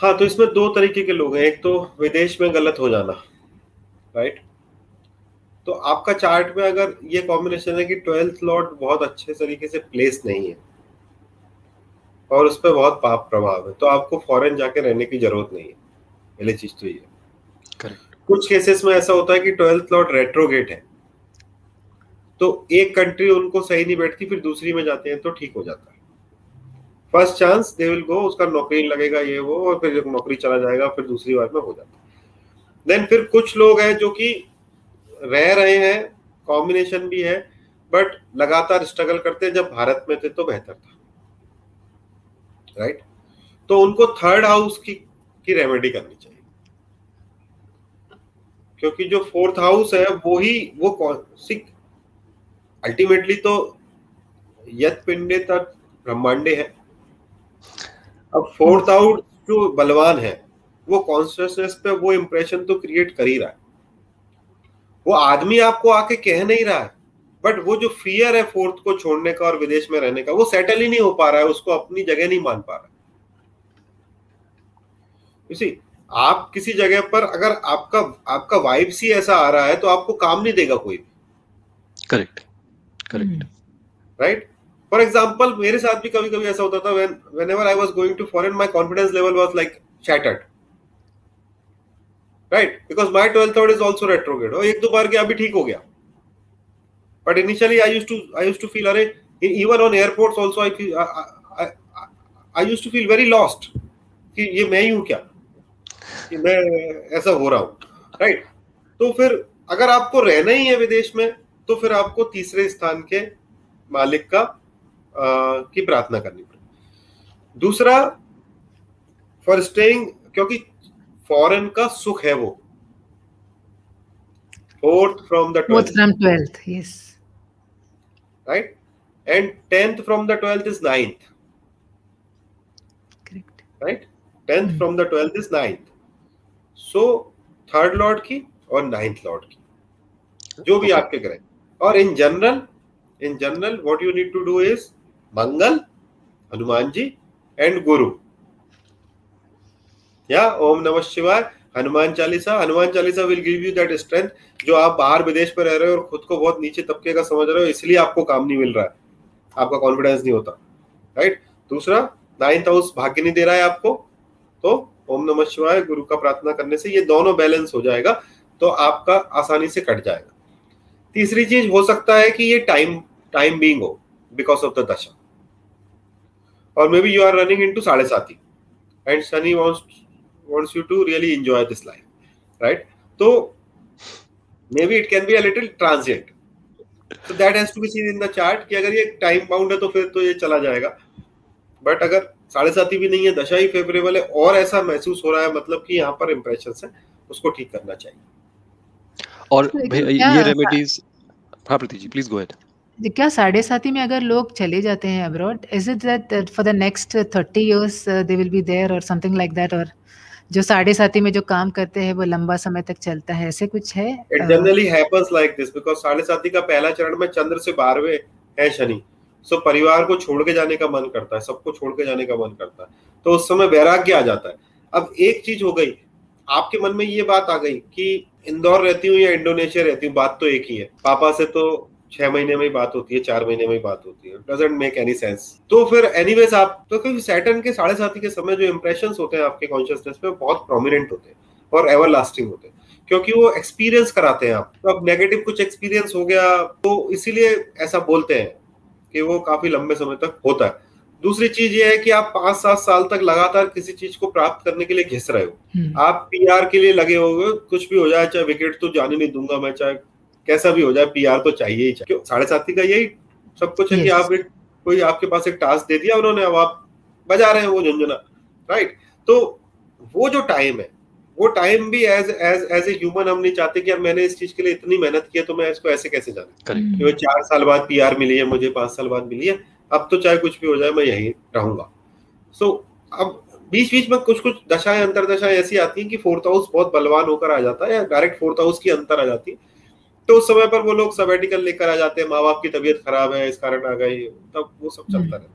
हाँ तो इसमें दो तरीके के लोग हैं। एक तो विदेश में गलत हो जाना राइट तो आपका चार्ट में अगर ये कॉम्बिनेशन है कि ट्वेल्थ लॉर्ड बहुत अच्छे तरीके से प्लेस नहीं है और उस पर बहुत पाप प्रभाव है तो आपको फॉरेन जाके रहने की ज़रूरत नहीं है। पहले चीज़ तो ये करेक्ट कुछ केसेस में ऐसा होता है कि ट्वेल्थ लॉर्ड रेट्रोगेट है तो एक कंट्री उनको सही नहीं बैठती फिर दूसरी में जाते हैं तो ठीक हो जाता है। First chance they will go, उसका नौकरी लगेगा ये वो, और फिर नौकरी चला जाएगा, फिर दूसरी बार में हो जाता है। देन फिर कुछ लोग हैं जो कि रह रहे हैं कॉम्बिनेशन भी है बट लगातार स्ट्रगल करते जब भारत में थे तो बेहतर था। राइट तो उनको थर्ड हाउस की की रेमेडी करनी चाहिए। क्योंकि जो फोर्थ हाउस है, वो ही, वो सिख अल्टीमेटली तो यत पिंडे तक ब्रह्मांडे है। अब फोर्थ आउट जो बलवान है वो कॉन्शियसनेस पे वो इंप्रेशन तो क्रिएट कर ही रहा है। वो आदमी आपको आके कह नहीं रहा है बट वो जो फियर है फोर्थ को छोड़ने का और विदेश में रहने का वो सेटल ही नहीं हो पा रहा है उसको अपनी जगह नहीं मान पा रहा है। आप किसी जगह पर अगर आपका आपका वाइब सी ऐसा आ रहा है तो आपको काम नहीं देगा कोई भी। Correct correct right for example मेरे साथ भी कभी कभी ऐसा होता था when whenever I was going to foreign my confidence level was like shattered right because my twelfth third is also retrograde और एक दो बार गया, अभी ठीक हो गया। But initially I used to I used to feel अरे even on airports also I feel I used to feel very lost कि ये मैं ही हूँ क्या? कि मैं ऐसा हो रहा हूँ। Right right? तो फिर अगर आपको रहना ही है विदेश में तो फिर आपको तीसरे स्थान के मालिक का की प्रार्थना करनी पड़ेगी दूसरा फॉर स्टेइंग क्योंकि फॉरेन का सुख है वो। Fourth from the twelfth yes right and tenth from the twelfth is ninth right tenth from the twelfth is ninth so third lord की और नाइन्थ लॉर्ड की। जो भी आपके ग्रह। और in general in general what you need to do is Mangal Hanuman ji and Guru या ओम नमः शिवाय Hanuman Chalisa Hanuman Chalisa will give you that strength जो आप बाहर विदेश पर रह रहे हो और खुद को बहुत नीचे तबके का समझ रहे हो, इसलिए आपको काम नहीं मिल रहा है। आपका कॉन्फिडेंस नहीं होता राइट दूसरा नाइन्थ हाउस भाग्य नहीं दे रहा है आपको तो ओम नमः शिवाय गुरु का प्रार्थना करने से ये दोनों बैलेंस हो जाएगा तो आपका आसानी से कट जाएगा। तीसरी चीज़, हो सकता है कि ये टाइम टाइम बींग हो बिकॉज़ ऑफ़ द दशा। और maybe you are running into साढ़े साथी and Shani wants wants you to really enjoy this life right? So maybe it can be a little transient. So that has to be seen in the chart कि अगर ये time bound है तो फिर तो ये चला जाएगा। बट अगर साढ़े साथी भी नहीं है दशा ही फेवरेबल है और ऐसा महसूस हो रहा है मतलब कि यहाँ पर इम्प्रेशन है उसको ठीक करना चाहिए। और ये रेमेडीज हाँ Preeti ji please go ahead क्या साढ़े साथी में अगर लोग चले जाते हैं abroad is it that for the next thirty years they will be there और समथिंग लाइक दैट और जो साढ़े साथी में जो काम करते हैं वो लंबा समय तक चलता है ऐसे कुछ है? It generally happens like this because साढ़े साथी का पहला चरण में चंद्र से बारहवें है शनि। सो so, परिवार को छोड़ के जाने का मन करता है सबको छोड़ के जाने का मन करता है। तो उस समय वैराग्य आ जाता है। अब एक चीज़ हो गई आपके मन में ये बात आ गई कि इंदौर रहती हूँ या इंडोनेशिया रहती हूँ बात तो एक ही है। पापा से तो छह महीने में ही बात होती है चार महीने में ही बात होती है। डजेंट मेक एनी सेंस तो फिर एनीवेज आप तो क्योंकि सैटर्न के साढ़े साथी के समय जो इंप्रेशन होते हैं आपके कॉन्शियसनेस में बहुत प्रोमिनेंट होते हैं और एवर लास्टिंग होते हैं। क्योंकि वो एक्सपीरियंस कराते हैं आप। तो अब नेगेटिव कुछ एक्सपीरियंस हो गया तो इसीलिए ऐसा बोलते हैं कि वो काफ़ी लंबे समय तक होता है। दूसरी चीज़ ये है कि आप पाँच सात साल तक लगातार किसी चीज़ को प्राप्त करने के लिए घिस रहे हो। हम्म। आप पीआर के लिए लगे हो कुछ भी हो जाए चाहे विकेट तो जाने नहीं दूँगा मैं चाहे कैसा भी हो जाए पीआर तो चाहिए ही चाहिए। साढ़े साथी का यही सब कुछ है कि आप एक कोई आपके पास एक टास्क दे दिया उन्होंने अब आप बजा रहे हैं वो झुंझुना राइट तो वो जो टाइम है वो टाइम भी as as as a human हम नहीं चाहते कि अब मैंने इस चीज़ के लिए इतनी मेहनत की है तो मैं इसको ऐसे कैसे जाने? वो चार साल बाद पीआर मिली है मुझे पाँच साल बाद मिली है अब तो चाहे कुछ भी हो जाए मैं यही रहूँगा। सो so, अब बीच बीच में कुछ कुछ दशाएँ अंतर दशाएँ ऐसी आती हैं कि फोर्थ हाउस बहुत बलवान होकर आ जाता है या डायरेक्ट फोर्थ हाउस की अंतर आ जाती है। तो उस समय पर वो लोग सबेटिकल लेकर आ जाते हैं माँ बाप की तबीयत खराब है इस कारण आ गई तब वो सब चलता रहता रहता